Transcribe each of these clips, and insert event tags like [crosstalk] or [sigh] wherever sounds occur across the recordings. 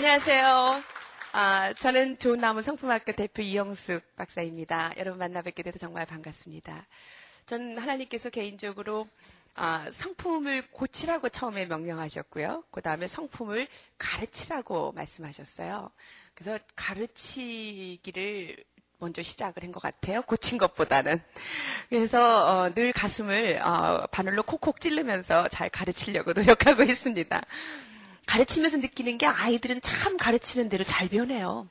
안녕하세요. 아, 저는 좋은 나무 성품학교 대표 이영숙 박사입니다. 여러분 만나 뵙게 돼서 정말 반갑습니다. 전 하나님께서 개인적으로 아, 성품을 고치라고 처음에 명령하셨고요. 그 다음에 성품을 가르치라고 말씀하셨어요. 그래서 가르치기를 먼저 시작을 한 것 같아요. 고친 것보다는. 그래서 어, 늘 가슴을 어, 바늘로 콕콕 찌르면서 잘 가르치려고 노력하고 있습니다. 가르치면서 느끼는 게 아이들은 참 가르치는 대로 잘 변해요.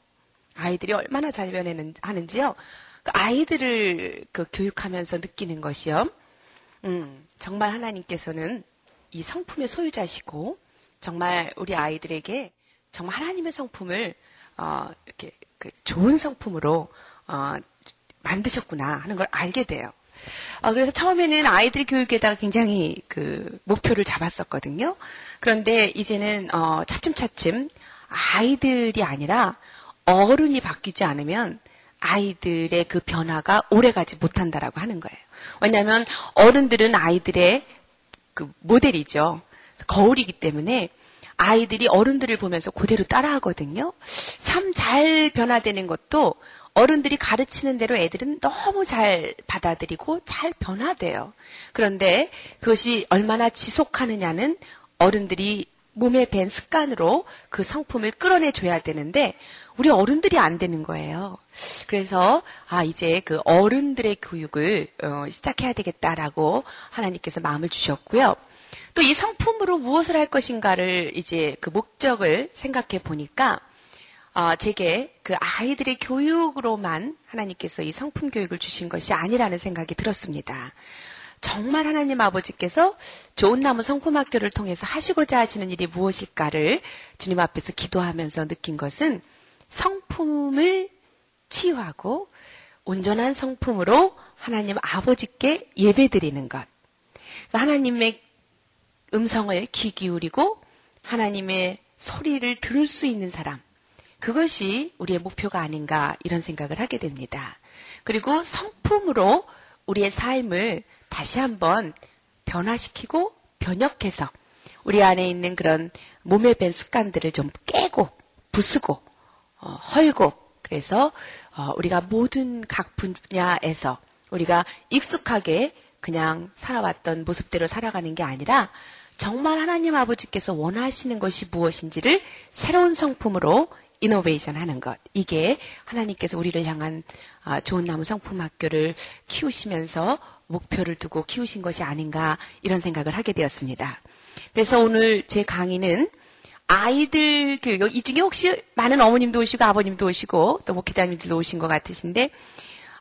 아이들이 얼마나 잘 변하는지요. 그 아이들을 그 교육하면서 느끼는 것이요. 음, 정말 하나님께서는 이 성품의 소유자시고 정말 우리 아이들에게 정말 하나님의 성품을 어, 이렇게 그 좋은 성품으로 어, 만드셨구나 하는 걸 알게 돼요. 어, 그래서 처음에는 아이들 교육에다가 굉장히 그 목표를 잡았었거든요. 그런데 이제는 어, 차츰차츰 아이들이 아니라 어른이 바뀌지 않으면 아이들의 그 변화가 오래가지 못한다라고 하는 거예요. 왜냐하면 어른들은 아이들의 그 모델이죠. 거울이기 때문에 아이들이 어른들을 보면서 그대로 따라하거든요. 참 잘 변화되는 것도 어른들이 가르치는 대로 애들은 너무 잘 받아들이고 잘 변화돼요. 그런데 그것이 얼마나 지속하느냐는 어른들이 몸에 밴 습관으로 그 성품을 끌어내줘야 되는데 우리 어른들이 안 되는 거예요. 그래서 아 이제 그 어른들의 교육을 어, 시작해야 되겠다라고 하나님께서 마음을 주셨고요. 또 이 성품으로 무엇을 할 것인가를 이제 그 목적을 생각해 보니까 어, 제게 그 아이들의 교육으로만 하나님께서 이 성품 교육을 주신 것이 아니라는 생각이 들었습니다. 정말 하나님 아버지께서 좋은 나무 성품학교를 통해서 하시고자 하시는 일이 무엇일까를 주님 앞에서 기도하면서 느낀 것은 성품을 치유하고 온전한 성품으로 하나님 아버지께 예배드리는 것. 하나님의 음성을 귀 기울이고 하나님의 소리를 들을 수 있는 사람. 그것이 우리의 목표가 아닌가 이런 생각을 하게 됩니다. 그리고 성품으로 우리의 삶을 다시 한번 변화시키고 변혁해서 우리 안에 있는 그런 몸에 밴 습관들을 좀 깨고 부수고 어, 헐고 그래서 어, 우리가 모든 각 분야에서 우리가 익숙하게 그냥 살아왔던 모습대로 살아가는 게 아니라 정말 하나님 아버지께서 원하시는 것이 무엇인지를 새로운 성품으로 이노베이션 하는 것. 이게 하나님께서 우리를 향한 아, 좋은 나무 성품 학교를 키우시면서 목표를 두고 키우신 것이 아닌가 이런 생각을 하게 되었습니다. 그래서 오늘 제 강의는 아이들 교육, 이 중에 혹시 많은 어머님도 오시고 아버님도 오시고 또 목회자님들도 오신 것 같으신데,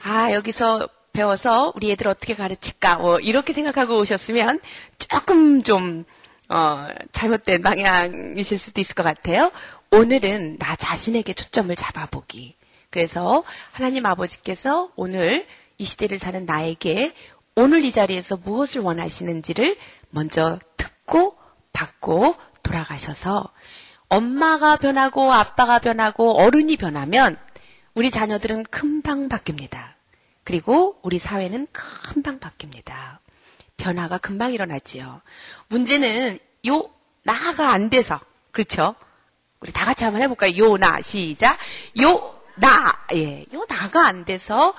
아, 여기서 배워서 우리 애들 어떻게 가르칠까, 뭐, 이렇게 생각하고 오셨으면 조금 좀, 어, 잘못된 방향이실 수도 있을 것 같아요. 오늘은 나 자신에게 초점을 잡아보기. 그래서 하나님 아버지께서 오늘 이 시대를 사는 나에게 오늘 이 자리에서 무엇을 원하시는지를 먼저 듣고 받고 돌아가셔서 엄마가 변하고 아빠가 변하고 어른이 변하면 우리 자녀들은 금방 바뀝니다. 그리고 우리 사회는 금방 바뀝니다. 변화가 금방 일어나지요. 문제는 요 나가 안 돼서 그렇죠? 우리 다 같이 한번 해볼까요? 요나 시작. 요 나, 예, 요 나가 안 돼서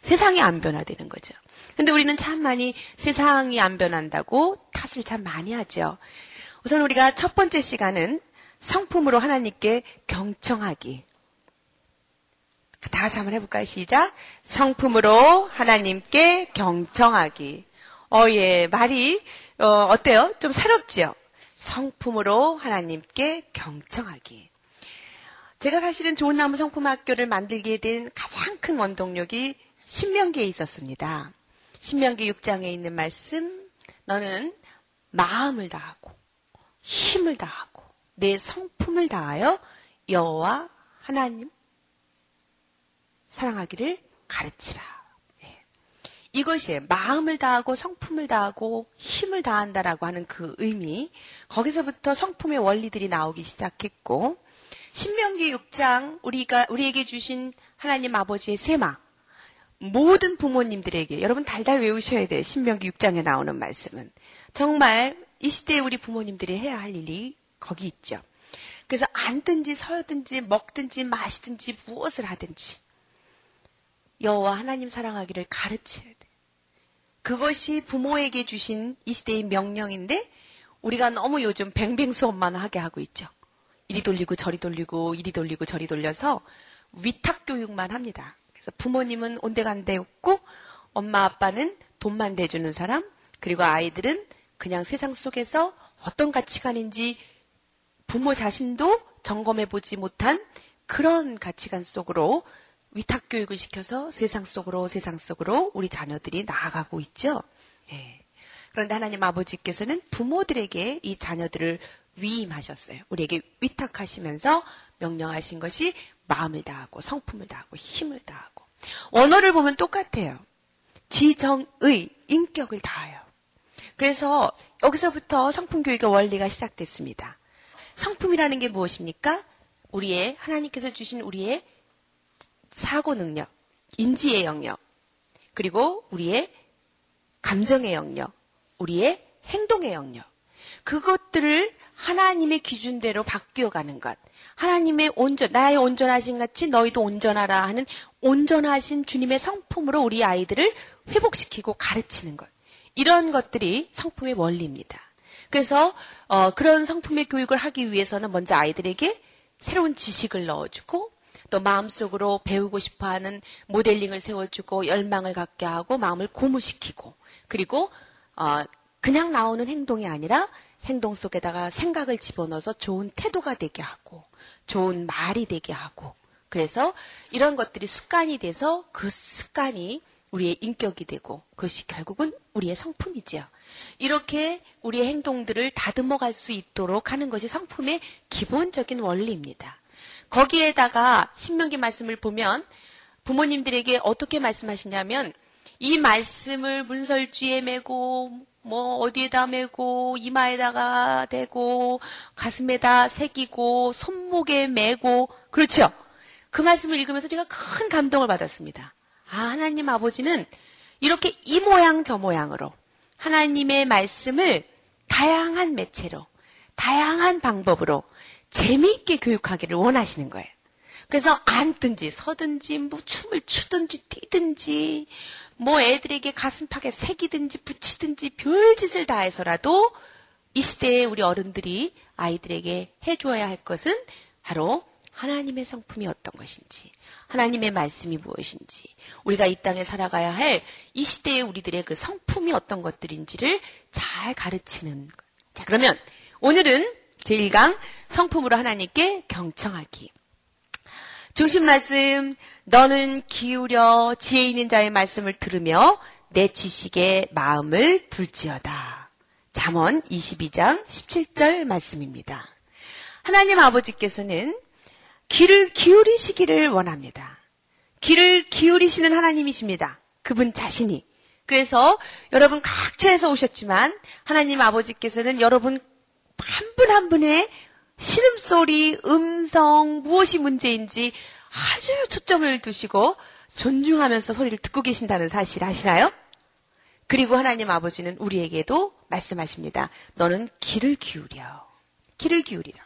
세상이 안 변화되는 거죠. 근데 우리는 참 많이 세상이 안 변한다고 탓을 참 많이 하죠. 우선 우리가 첫 번째 시간은 성품으로 하나님께 경청하기. 다 같이 한번 해볼까요? 시작. 성품으로 하나님께 경청하기. 어, 예, 말이, 어, 어때요? 좀 새롭지요? 성품으로 하나님께 경청하기. 제가 사실은 좋은 나무 성품 학교를 만들게 된 가장 큰 원동력이 신명기에 있었습니다. 신명기 6장에 있는 말씀, 너는 마음을 다하고 힘을 다하고 내 성품을 다하여 여호와 하나님 사랑하기를 가르치라. 예. 이것이 마음을 다하고 성품을 다하고 힘을 다한다라고 하는 그 의미, 거기서부터 성품의 원리들이 나오기 시작했고, 신명기 6장 우리가 우리에게 주신 하나님 아버지의 세마, 모든 부모님들에게 여러분 달달 외우셔야 돼요. 신명기 6장에 나오는 말씀은 정말 이 시대에 우리 부모님들이 해야 할 일이 거기 있죠. 그래서 앉든지 서든지 먹든지 마시든지 무엇을 하든지 여호와 하나님 사랑하기를 가르쳐야 돼. 그것이 부모에게 주신 이 시대의 명령인데 우리가 너무 요즘 뱅뱅 수업만 하게 하고 있죠. 이리 돌리고 저리 돌리고 이리 돌리고 저리 돌려서 위탁 교육만 합니다. 그래서 부모님은 온데간데 없고 엄마 아빠는 돈만 대주는 사람 그리고 아이들은 그냥 세상 속에서 어떤 가치관인지 부모 자신도 점검해 보지 못한 그런 가치관 속으로 위탁 교육을 시켜서 세상 속으로 세상 속으로 우리 자녀들이 나아가고 있죠. 예. 그런데 하나님 아버지께서는 부모들에게 이 자녀들을 위임하셨어요. 우리에게 위탁하시면서 명령하신 것이 마음을 다하고 성품을 다하고 힘을 다하고 언어를 보면 똑같아요. 지정의 인격을 다하여. 그래서 여기서부터 성품 교육의 원리가 시작됐습니다. 성품이라는 게 무엇입니까? 우리의 하나님께서 주신 우리의 사고 능력, 인지의 영역, 그리고 우리의 감정의 영역, 우리의 행동의 영역. 그것들을 하나님의 기준대로 바뀌어 가는 것. 하나님의 온전, 나의 온전하신 같이 너희도 온전하라 하는 온전하신 주님의 성품으로 우리 아이들을 회복시키고 가르치는 것. 이런 것들이 성품의 원리입니다. 그래서 어, 그런 성품의 교육을 하기 위해서는 먼저 아이들에게 새로운 지식을 넣어주고 또 마음속으로 배우고 싶어 하는 모델링을 세워주고 열망을 갖게 하고 마음을 고무시키고 그리고 어, 그냥 나오는 행동이 아니라 행동 속에다가 생각을 집어넣어서 좋은 태도가 되게 하고 좋은 말이 되게 하고 그래서 이런 것들이 습관이 돼서 그 습관이 우리의 인격이 되고 그것이 결국은 우리의 성품이지요. 이렇게 우리의 행동들을 다듬어 갈 수 있도록 하는 것이 성품의 기본적인 원리입니다. 거기에다가 신명기 말씀을 보면 부모님들에게 어떻게 말씀하시냐면 이 말씀을 문설주에 메고 뭐 어디에다 메고 이마에다가 대고 가슴에다 새기고 손목에 메고 그렇죠. 그 말씀을 읽으면서 제가 큰 감동을 받았습니다. 아, 하나님 아버지는 이렇게 이 모양 저 모양으로 하나님의 말씀을 다양한 매체로, 다양한 방법으로 재미있게 교육하기를 원하시는 거예요. 그래서 앉든지 서든지 뭐 춤을 추든지 뛰든지 뭐 애들에게 가슴팍에 새기든지 붙이든지 별짓을 다 해서라도 이 시대에 우리 어른들이 아이들에게 해줘야 할 것은 바로 하나님의 성품이 어떤 것인지, 하나님의 말씀이 무엇인지, 우리가 이 땅에 살아가야 할 이 시대의 우리들의 그 성품이 어떤 것들인지를 잘 가르치는. 자, 그러면 오늘은 제1강 성품으로 하나님께 경청하기. 중심 말씀, 너는 기울여 지혜 있는 자의 말씀을 들으며 내 지식에 마음을 둘지어다. 잠언 22장 17절 말씀입니다. 하나님 아버지께서는 귀를 기울이시기를 원합니다. 귀를 기울이시는 하나님이십니다. 그분 자신이. 그래서 여러분 각처에서 오셨지만 하나님 아버지께서는 여러분 한 분한 한 분의 신음소리, 음성, 무엇이 문제인지 아주 초점을 두시고 존중하면서 소리를 듣고 계신다는 사실 아시나요? 그리고 하나님 아버지는 우리에게도 말씀하십니다. 너는 귀를 기울여. 귀를 기울이라.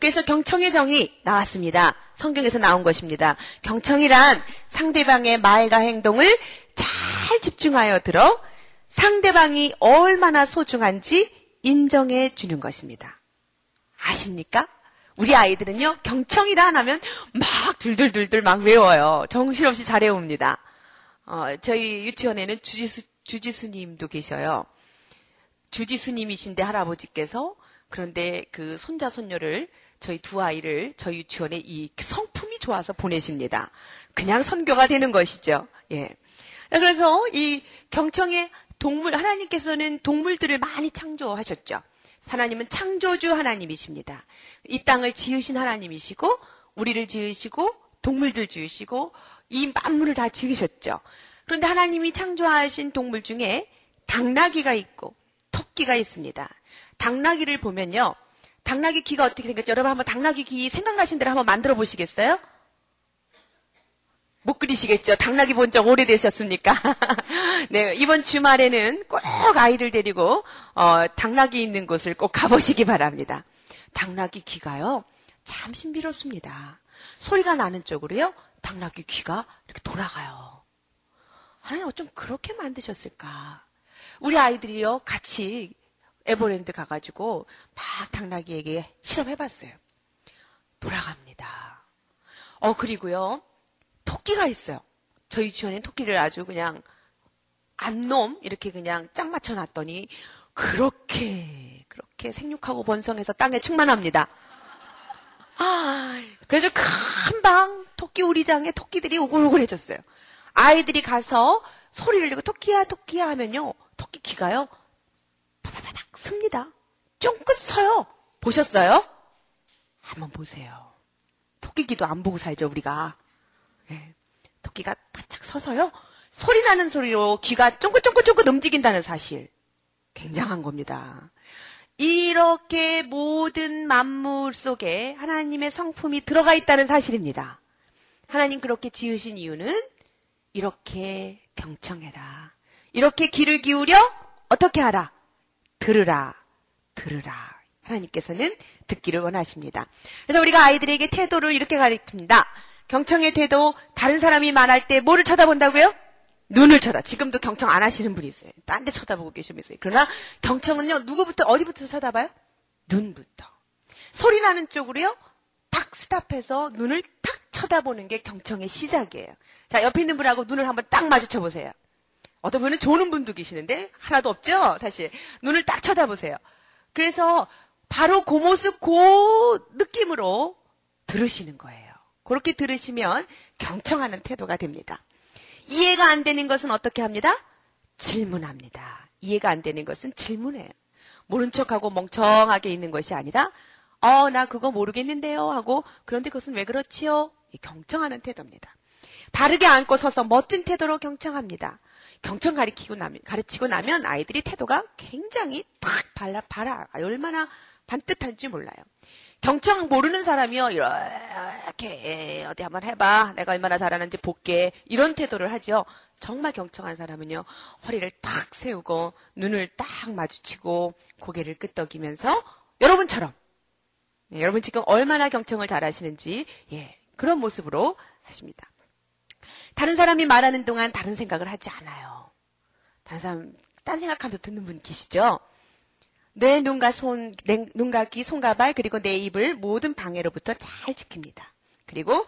그래서 경청의 정이 나왔습니다. 성경에서 나온 것입니다. 경청이란 상대방의 말과 행동을 잘 집중하여 들어 상대방이 얼마나 소중한지 인정해 주는 것입니다. 아십니까? 우리 아이들은요, 경청이라 하면 막 둘둘둘둘 막 외워요. 정신없이 잘 외웁니다. 어, 저희 유치원에는 주지수, 주지수님도 계셔요. 주지수님이신데 할아버지께서 그런데 그 손자 손녀를 저희 두 아이를 저희 유치원에 이 성품이 좋아서 보내십니다. 그냥 선교가 되는 것이죠. 예. 그래서 이 경청의 동물 하나님께서는 동물들을 많이 창조하셨죠. 하나님은 창조주 하나님이십니다. 이 땅을 지으신 하나님이시고 우리를 지으시고 동물들 지으시고 이 만물을 다 지으셨죠. 그런데 하나님이 창조하신 동물 중에 당나귀가 있고 토끼가 있습니다. 당나귀를 보면요. 당나귀 귀가 어떻게 생겼죠? 여러분 한번 당나귀 귀 생각나신 대로 한번 만들어 보시겠어요? 못 그리시겠죠? 당나귀 본 적 오래되셨습니까? [laughs] 네, 이번 주말에는 꼭 아이들 데리고, 어, 당나귀 있는 곳을 꼭 가보시기 바랍니다. 당나귀 귀가요, 참 신비롭습니다. 소리가 나는 쪽으로요, 당나귀 귀가 이렇게 돌아가요. 하나님 어쩜 그렇게 만드셨을까? 우리 아이들이요, 같이 에버랜드 가가지고 막 당나귀에게 실험해봤어요. 돌아갑니다. 어, 그리고요, 토끼가 있어요. 저희 유치원엔 토끼를 아주 그냥 안놈 이렇게 그냥 짝 맞춰 놨더니 그렇게 그렇게 생육하고 번성해서 땅에 충만합니다. 아, 그래서 금방 토끼 우리장에 토끼들이 오글오글해졌어요. 아이들이 가서 소리를 내고 토끼야 토끼야 하면요 토끼 귀가요 바다다닥 씁니다. 쫑긋 서요. 보셨어요? 한번 보세요. 토끼 귀도 안 보고 살죠 우리가. 네. 토끼가 바짝 서서요. 소리 나는 소리로 귀가 쫑긋쫑긋쫑긋 움직인다는 사실. 굉장한 겁니다. 이렇게 모든 만물 속에 하나님의 성품이 들어가 있다는 사실입니다. 하나님 그렇게 지으신 이유는 이렇게 경청해라. 이렇게 귀를 기울여 어떻게 하라? 들으라. 들으라. 하나님께서는 듣기를 원하십니다. 그래서 우리가 아이들에게 태도를 이렇게 가르칩니다. 경청의 태도, 다른 사람이 말할 때 뭐를 쳐다본다고요? 눈을 쳐다. 지금도 경청 안 하시는 분이 있어요. 딴 데 쳐다보고 계시면서. 그러나 경청은요, 누구부터, 어디부터 쳐다봐요? 눈부터. 소리 나는 쪽으로요, 탁 스탑해서 눈을 탁 쳐다보는 게 경청의 시작이에요. 자, 옆에 있는 분하고 눈을 한번 딱 마주쳐 보세요. 어떤 분은 조는 분도 계시는데, 하나도 없죠? 사실. 눈을 딱 쳐다보세요. 그래서 바로 그 모습, 그 느낌으로 들으시는 거예요. 그렇게 들으시면 경청하는 태도가 됩니다. 이해가 안 되는 것은 어떻게 합니다? 질문합니다. 이해가 안 되는 것은 질문해요. 모른 척하고 멍청하게 있는 것이 아니라 어, 나 그거 모르겠는데요 하고 그런데 그것은 왜 그렇지요? 경청하는 태도입니다. 바르게 앉고 서서 멋진 태도로 경청합니다. 경청 가르치고 나면, 가르치고 나면 아이들이 태도가 굉장히 탁 발라, 발아, 얼마나 반듯한지 몰라요. 경청 모르는 사람이요, 이렇게, 어디 한번 해봐. 내가 얼마나 잘하는지 볼게. 이런 태도를 하죠. 정말 경청한 사람은요, 허리를 탁 세우고, 눈을 딱 마주치고, 고개를 끄덕이면서, 여러분처럼, 네, 여러분 지금 얼마나 경청을 잘 하시는지, 예, 그런 모습으로 하십니다. 다른 사람이 말하는 동안 다른 생각을 하지 않아요. 다른 사람, 딴 생각하면서 듣는 분 계시죠? 내 눈과 손, 내 눈과 귀, 손과 발, 그리고 내 입을 모든 방해로부터 잘 지킵니다. 그리고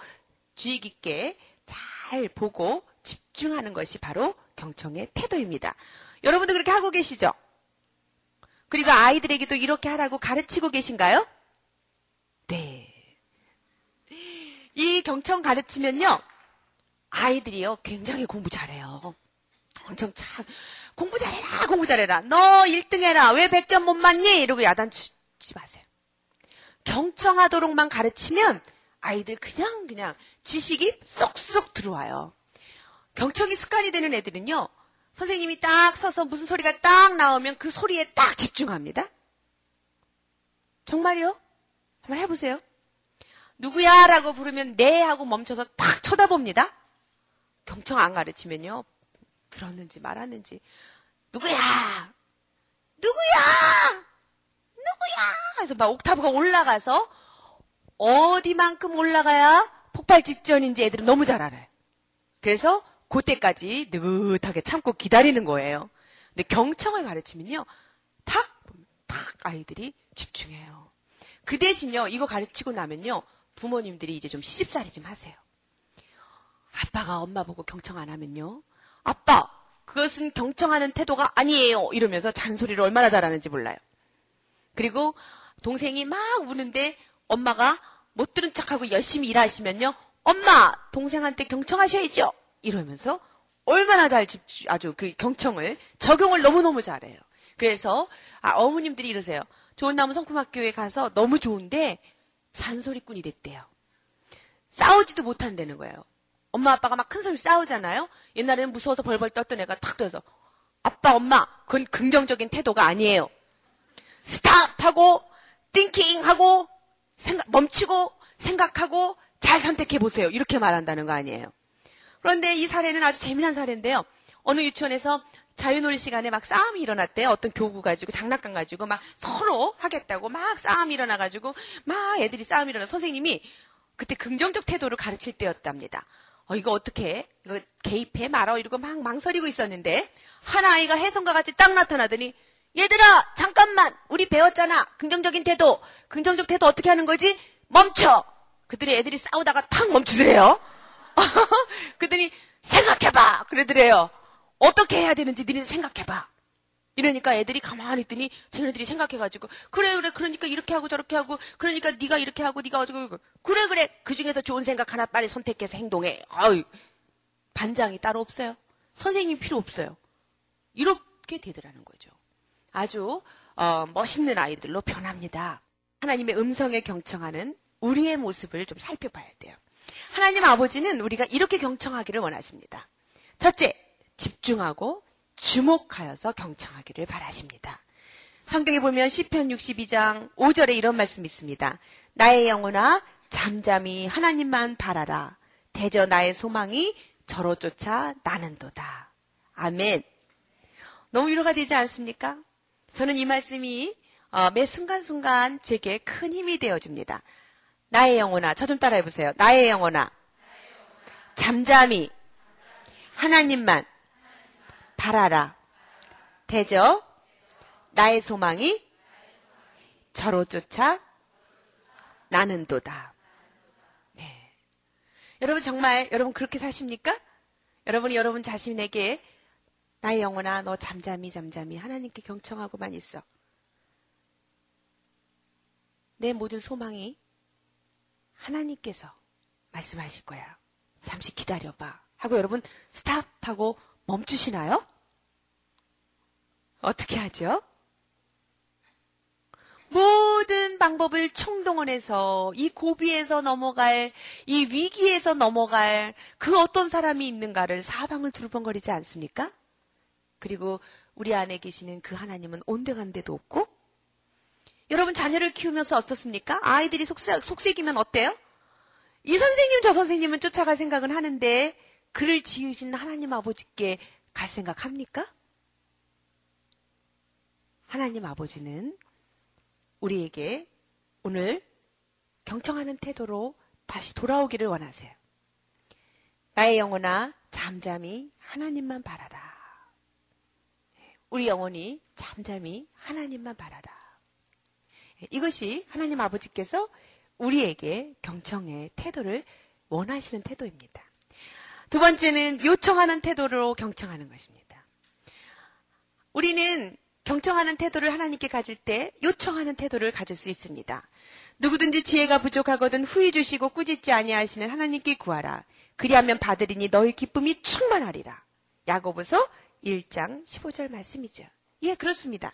주의 깊게 잘 보고 집중하는 것이 바로 경청의 태도입니다. 여러분도 그렇게 하고 계시죠? 그리고 아이들에게도 이렇게 하라고 가르치고 계신가요? 네. 이 경청 가르치면요, 아이들이요, 굉장히 공부 잘해요. 엄청 참, 공부 잘해라, 공부 잘해라. 너 1등 해라. 왜 100점 못 맞니? 이러고 야단치지 마세요. 경청하도록만 가르치면 아이들 그냥 그냥 지식이 쏙쏙 들어와요. 경청이 습관이 되는 애들은요. 선생님이 딱 서서 무슨 소리가 딱 나오면 그 소리에 딱 집중합니다. 정말요? 한번 해보세요. 누구야? 라고 부르면 네 하고 멈춰서 딱 쳐다봅니다. 경청 안 가르치면요. 들었는지 말았는지 누구야? 누구야? 누구야? 그래서 막 옥타브가 올라가서 어디만큼 올라가야 폭발 직전인지 애들은 너무 잘 알아요. 그래서 그때까지 느긋하게 참고 기다리는 거예요. 근데 경청을 가르치면요. 탁, 탁 아이들이 집중해요. 그 대신요, 이거 가르치고 나면요. 부모님들이 이제 좀 시집살이 좀 하세요. 아빠가 엄마 보고 경청 안 하면요. 아빠, 그것은 경청하는 태도가 아니에요. 이러면서 잔소리를 얼마나 잘하는지 몰라요. 그리고 동생이 막 우는데 엄마가 못 들은 척하고 열심히 일하시면요. 엄마, 동생한테 경청하셔야죠. 이러면서 얼마나 잘 집중, 아주 그 경청을, 적용을 너무너무 잘해요. 그래서, 아, 어머님들이 이러세요. 좋은 나무 성품학교에 가서 너무 좋은데 잔소리꾼이 됐대요. 싸우지도 못한다는 거예요. 엄마 아빠가 막 큰 소리 싸우잖아요. 옛날에는 무서워서 벌벌 떴던 애가 탁 들어서 아빠 엄마 그건 긍정적인 태도가 아니에요. 스탑 하고 띵킹 하고 생각 멈추고 생각하고 잘 선택해 보세요. 이렇게 말한다는 거 아니에요. 그런데 이 사례는 아주 재미난 사례인데요. 어느 유치원에서 자유놀이 시간에 막 싸움이 일어났대. 어떤 교구 가지고 장난감 가지고 막 서로 하겠다고 막 싸움이 일어나가지고 막 애들이 싸움이 일어나 선생님이 그때 긍정적 태도를 가르칠 때였답니다. 어, 이거 어떻게 해? 이거 개입해 말어 이러고 막 망설이고 있었는데 한 아이가 혜성과 같이 딱 나타나더니 얘들아 잠깐만 우리 배웠잖아 긍정적인 태도 긍정적 태도 어떻게 하는 거지? 멈춰 그들이 애들이 싸우다가 탁 멈추더래요. [laughs] 그들이 생각해봐 그러더래요. 어떻게 해야 되는지 니네 생각해봐. 이러니까 애들이 가만히 있더니 쟤네들이 생각해가지고 그래 그래 그러니까 이렇게 하고 저렇게 하고 그러니까 네가 이렇게 하고 네가 어쩌고 그래 그래 그 중에서 좋은 생각 하나 빨리 선택해서 행동해. 아유 반장이 따로 없어요. 선생님 필요 없어요. 이렇게 되더라는 거죠. 아주 어, 멋있는 아이들로 변합니다. 하나님의 음성에 경청하는 우리의 모습을 좀 살펴봐야 돼요. 하나님 아버지는 우리가 이렇게 경청하기를 원하십니다. 첫째, 집중하고 주목하여서 경청하기를 바라십니다. 성경에 보면 시편 62장 5절에 이런 말씀이 있습니다. 나의 영혼아 잠잠히 하나님만 바라라. 대저 나의 소망이 저로 쫓아 나는도다. 아멘. 너무 위로가 되지 않습니까? 저는 이 말씀이 어, 매 순간순간 제게 큰 힘이 되어줍니다. 나의 영혼아, 저 좀 따라해 보세요. 나의 영혼아, 잠잠히 하나님만 바라라. 대저 나의 소망이 저로 쫓아 나는도다. 네. 여러분 정말 여러분 그렇게 사십니까? 여러분이 여러분 자신에게 나의 영혼아 너 잠잠히 잠잠히 하나님께 경청하고만 있어. 내 모든 소망이 하나님께서 말씀하실 거야. 잠시 기다려봐. 하고 여러분 스탑하고 멈추시나요? 어떻게 하죠? 모든 방법을 총동원해서 이 고비에서 넘어갈, 이 위기에서 넘어갈 그 어떤 사람이 있는가를 사방을 두루번거리지 않습니까? 그리고 우리 안에 계시는 그 하나님은 온데간데도 없고, 여러분 자녀를 키우면서 어떻습니까? 아이들이 속삭, 속삭이면 어때요? 이 선생님 저 선생님은 쫓아갈 생각은 하는데 그를 지으신 하나님 아버지께 갈 생각 합니까? 하나님 아버지는 우리에게 오늘 경청하는 태도로 다시 돌아오기를 원하세요. 나의 영혼아 잠잠히 하나님만 바라라. 우리 영혼이 잠잠히 하나님만 바라라. 이것이 하나님 아버지께서 우리에게 경청의 태도를 원하시는 태도입니다. 두 번째는 요청하는 태도로 경청하는 것입니다. 우리는 경청하는 태도를 하나님께 가질 때 요청하는 태도를 가질 수 있습니다. 누구든지 지혜가 부족하거든 후히 주시고 꾸짖지 아니하시는 하나님께 구하라. 그리하면 받으리니 너희 기쁨이 충만하리라. 야고보서 1장 15절 말씀이죠. 예, 그렇습니다.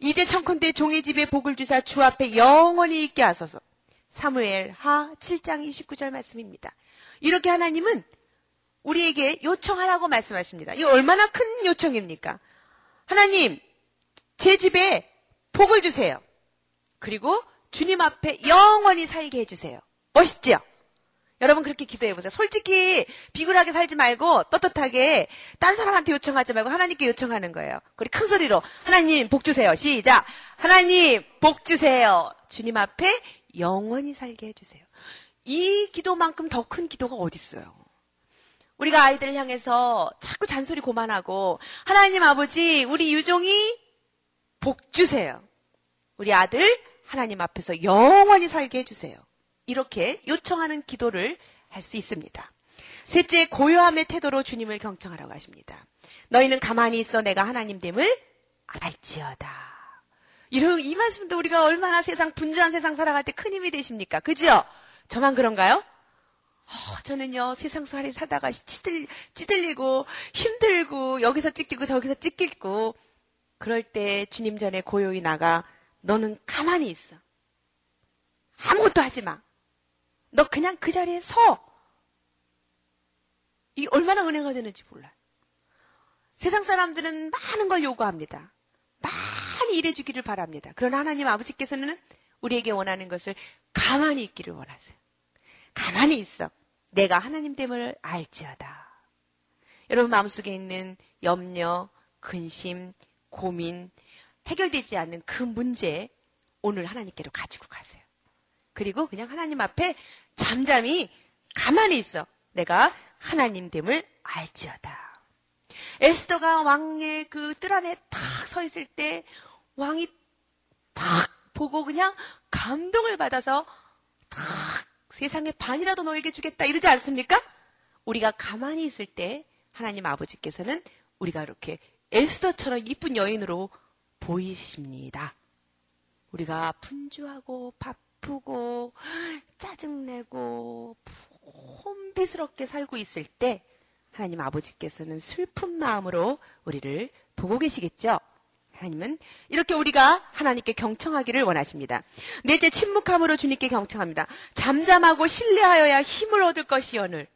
이제 청컨대 종의 집에 복을 주사 주 앞에 영원히 있게 하소서. 사무엘 하 7장 29절 말씀입니다. 이렇게 하나님은 우리에게 요청하라고 말씀하십니다. 이 얼마나 큰 요청입니까? 하나님, 제 집에 복을 주세요. 그리고 주님 앞에 영원히 살게 해주세요. 멋있죠? 여러분 그렇게 기도해 보세요. 솔직히 비굴하게 살지 말고 떳떳하게 딴 사람한테 요청하지 말고 하나님께 요청하는 거예요. 그리고 큰 소리로 하나님 복 주세요. 시작. 하나님 복 주세요. 주님 앞에 영원히 살게 해주세요. 이 기도만큼 더 큰 기도가 어디 있어요? 우리가 아이들을 향해서 자꾸 잔소리 고만하고 하나님 아버지 우리 유종이 복 주세요. 우리 아들 하나님 앞에서 영원히 살게 해주세요. 이렇게 요청하는 기도를 할 수 있습니다. 셋째, 고요함의 태도로 주님을 경청하라고 하십니다. 너희는 가만히 있어 내가 하나님 됨을 알지어다. 이런 이 말씀도 우리가 얼마나 세상 분주한 세상 살아갈 때 큰 힘이 되십니까? 그죠? 저만 그런가요? 어, 저는요 세상 살이 사다가 찌들, 찌들리고 힘들고 여기서 찢기고 저기서 찢기고 그럴 때 주님 전에 고요히 나가 너는 가만히 있어. 아무것도 하지 마. 너 그냥 그 자리에 서. 이게 얼마나 은혜가 되는지 몰라요. 세상 사람들은 많은 걸 요구합니다. 많이 일해주기를 바랍니다. 그러나 하나님 아버지께서는 우리에게 원하는 것을 가만히 있기를 원하세요. 가만히 있어. 내가 하나님 됨을 알지어다. 여러분 마음속에 있는 염려, 근심, 고민, 해결되지 않는 그 문제 오늘 하나님께로 가지고 가세요. 그리고 그냥 하나님 앞에 잠잠히 가만히 있어. 내가 하나님됨을 알지어다. 에스더가 왕의 그 뜰 안에 탁 서 있을 때 왕이 탁 보고 그냥 감동을 받아서 탁 세상에 반이라도 너에게 주겠다 이러지 않습니까? 우리가 가만히 있을 때 하나님 아버지께서는 우리가 이렇게 에스더처럼 이쁜 여인으로 보이십니다. 우리가 분주하고 바쁘고 짜증내고 혼비스럽게 살고 있을 때 하나님 아버지께서는 슬픈 마음으로 우리를 보고 계시겠죠? 하나님은 이렇게 우리가 하나님께 경청하기를 원하십니다. 넷째, 침묵함으로 주님께 경청합니다. 잠잠하고 신뢰하여야 힘을 얻을 것이오늘.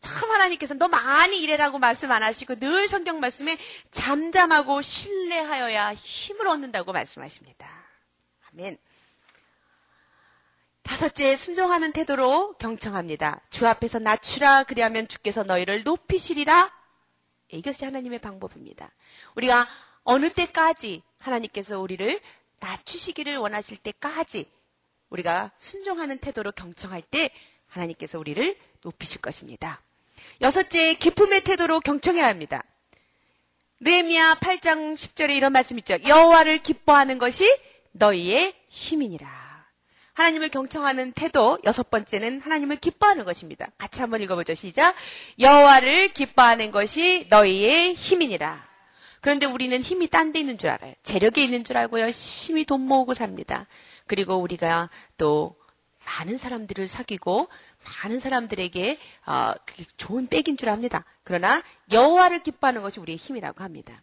참 하나님께서 너 많이 일해라고 말씀 안 하시고 늘 성경 말씀에 잠잠하고 신뢰하여야 힘을 얻는다고 말씀하십니다. 아멘. 다섯째, 순종하는 태도로 경청합니다. 주 앞에서 낮추라 그리하면 주께서 너희를 높이시리라. 이것이 하나님의 방법입니다. 우리가 어느 때까지 하나님께서 우리를 낮추시기를 원하실 때까지 우리가 순종하는 태도로 경청할 때 하나님께서 우리를 높이실 것입니다. 여섯째, 기쁨의 태도로 경청해야 합니다. 느헤미야 8장 10절에 이런 말씀 있죠. 여호와를 기뻐하는 것이 너희의 힘이니라. 하나님을 경청하는 태도 여섯 번째는 하나님을 기뻐하는 것입니다. 같이 한번 읽어보죠. 시작. 여호와를 기뻐하는 것이 너희의 힘이니라. 그런데 우리는 힘이 딴 데 있는 줄 알아요. 재력에 있는 줄 알고 열심히 돈 모으고 삽니다. 그리고 우리가 또 많은 사람들을 사귀고 많은 사람들에게 어, 그게 좋은 백인 줄 압니다. 그러나 여호와를 기뻐하는 것이 우리의 힘이라고 합니다.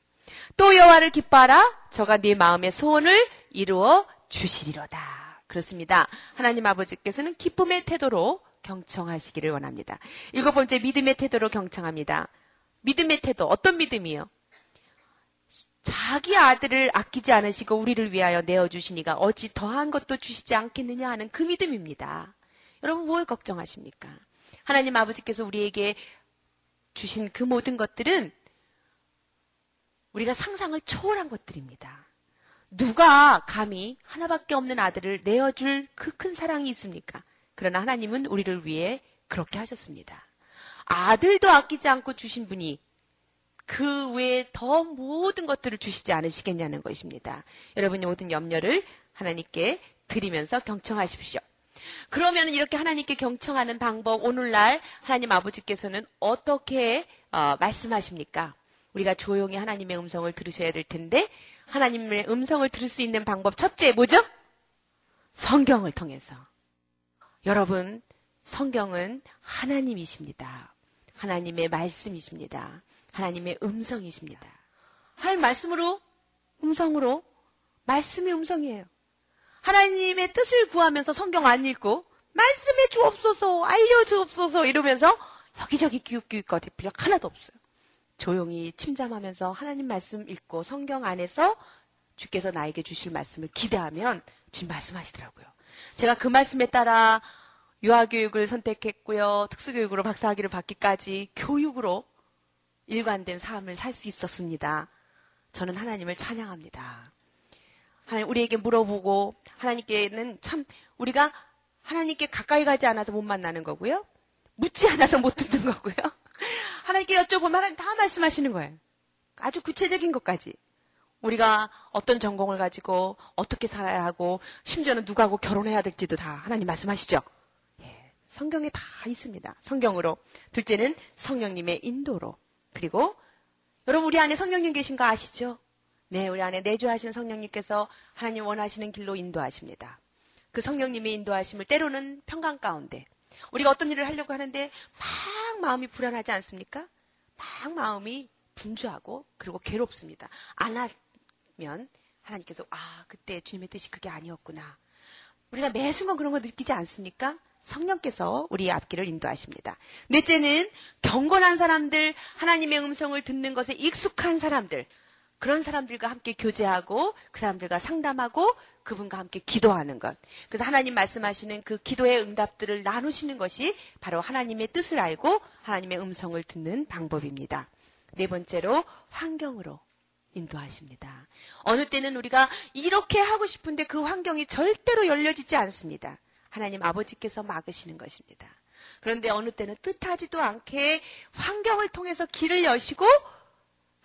또 여호와를 기뻐하라. 저가 네 마음의 소원을 이루어 주시리로다. 그렇습니다. 하나님 아버지께서는 기쁨의 태도로 경청하시기를 원합니다. 일곱 번째 믿음의 태도로 경청합니다. 믿음의 태도 어떤 믿음이요? 자기 아들을 아끼지 않으시고 우리를 위하여 내어 주시니가 어찌 더한 것도 주시지 않겠느냐 하는 그 믿음입니다. 여러분 뭘 걱정하십니까? 하나님 아버지께서 우리에게 주신 그 모든 것들은 우리가 상상을 초월한 것들입니다. 누가 감히 하나밖에 없는 아들을 내어줄 그 큰 사랑이 있습니까? 그러나 하나님은 우리를 위해 그렇게 하셨습니다. 아들도 아끼지 않고 주신 분이 그 외에 더 모든 것들을 주시지 않으시겠냐는 것입니다. 여러분이 모든 염려를 하나님께 드리면서 경청하십시오. 그러면 이렇게 하나님께 경청하는 방법 오늘날 하나님 아버지께서는 어떻게 어, 말씀하십니까? 우리가 조용히 하나님의 음성을 들으셔야 될 텐데 하나님의 음성을 들을 수 있는 방법 첫째 뭐죠? 성경을 통해서. 여러분 성경은 하나님이십니다. 하나님의 말씀이십니다. 하나님의 음성이십니다. 할 말씀으로, 음성으로, 말씀이 음성이에요. 하나님의 뜻을 구하면서 성경 안 읽고, 말씀해 주옵소서, 알려주옵소서, 이러면서 여기저기 기웃기웃거릴 필요 하나도 없어요. 조용히 침잠하면서 하나님 말씀 읽고 성경 안에서 주께서 나에게 주실 말씀을 기대하면 주님 말씀하시더라고요. 제가 그 말씀에 따라 유아교육을 선택했고요. 특수교육으로 박사학위를 받기까지 교육으로 일관된 삶을 살 수 있었습니다. 저는 하나님을 찬양합니다. 하나님 우리에게 물어보고 하나님께는 참 우리가 하나님께 가까이 가지 않아서 못 만나는 거고요. 묻지 않아서 못 듣는 거고요. [laughs] 하나님께 여쭤보면 하나님 다 말씀하시는 거예요. 아주 구체적인 것까지. 우리가 어떤 전공을 가지고 어떻게 살아야 하고 심지어는 누구하고 결혼해야 될지도 다 하나님 말씀하시죠. 예, 성경에 다 있습니다. 성경으로. 둘째는 성령님의 인도로. 그리고 여러분 우리 안에 성령님 계신 거 아시죠? 네, 우리 안에 내주하신 성령님께서 하나님 원하시는 길로 인도하십니다. 그 성령님의 인도하심을 때로는 평강 가운데 우리가 어떤 일을 하려고 하는데 막 마음이 불안하지 않습니까? 막 마음이 분주하고 그리고 괴롭습니다. 안 하면 하나님께서 아 그때 주님의 뜻이 그게 아니었구나. 우리가 매 순간 그런 거 느끼지 않습니까? 성령께서 우리의 앞길을 인도하십니다. 넷째는 경건한 사람들, 하나님의 음성을 듣는 것에 익숙한 사람들, 그런 사람들과 함께 교제하고 그 사람들과 상담하고 그분과 함께 기도하는 것. 그래서 하나님 말씀하시는 그 기도의 응답들을 나누시는 것이 바로 하나님의 뜻을 알고 하나님의 음성을 듣는 방법입니다. 네 번째로 환경으로 인도하십니다. 어느 때는 우리가 이렇게 하고 싶은데 그 환경이 절대로 열려지지 않습니다. 하나님 아버지께서 막으시는 것입니다. 그런데 어느 때는 뜻하지도 않게 환경을 통해서 길을 여시고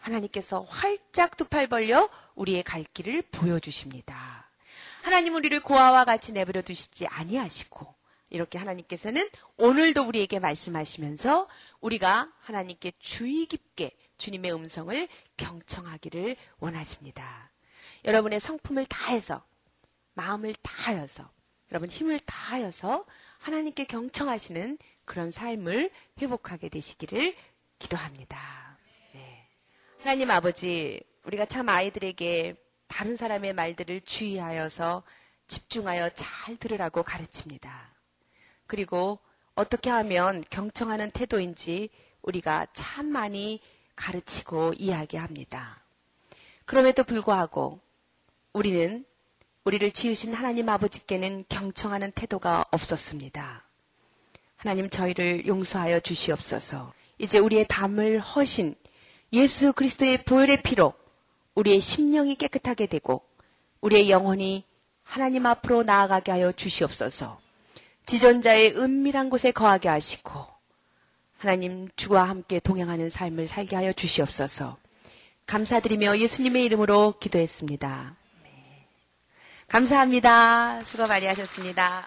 하나님께서 활짝 두 팔 벌려 우리의 갈 길을 보여주십니다. 하나님 우리를 고아와 같이 내버려 두시지 아니하시고 이렇게 하나님께서는 오늘도 우리에게 말씀하시면서 우리가 하나님께 주의 깊게 주님의 음성을 경청하기를 원하십니다. 여러분의 성품을 다해서 마음을 다하여서 여러분 힘을 다하여서 하나님께 경청하시는 그런 삶을 회복하게 되시기를 기도합니다. 네. 하나님 아버지, 우리가 참 아이들에게 다른 사람의 말들을 주의하여서 집중하여 잘 들으라고 가르칩니다. 그리고 어떻게 하면 경청하는 태도인지 우리가 참 많이 가르치고 이야기합니다. 그럼에도 불구하고 우리는 우리를 지으신 하나님 아버지께는 경청하는 태도가 없었습니다. 하나님 저희를 용서하여 주시옵소서. 이제 우리의 담을 허신 예수 그리스도의 보혈의 피로 우리의 심령이 깨끗하게 되고 우리의 영혼이 하나님 앞으로 나아가게 하여 주시옵소서. 지존자의 은밀한 곳에 거하게 하시고 하나님 주와 함께 동행하는 삶을 살게 하여 주시옵소서. 감사드리며 예수님의 이름으로 기도했습니다. 감사합니다. 수고 많이 하셨습니다.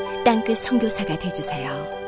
땅끝 성교사가 되주세요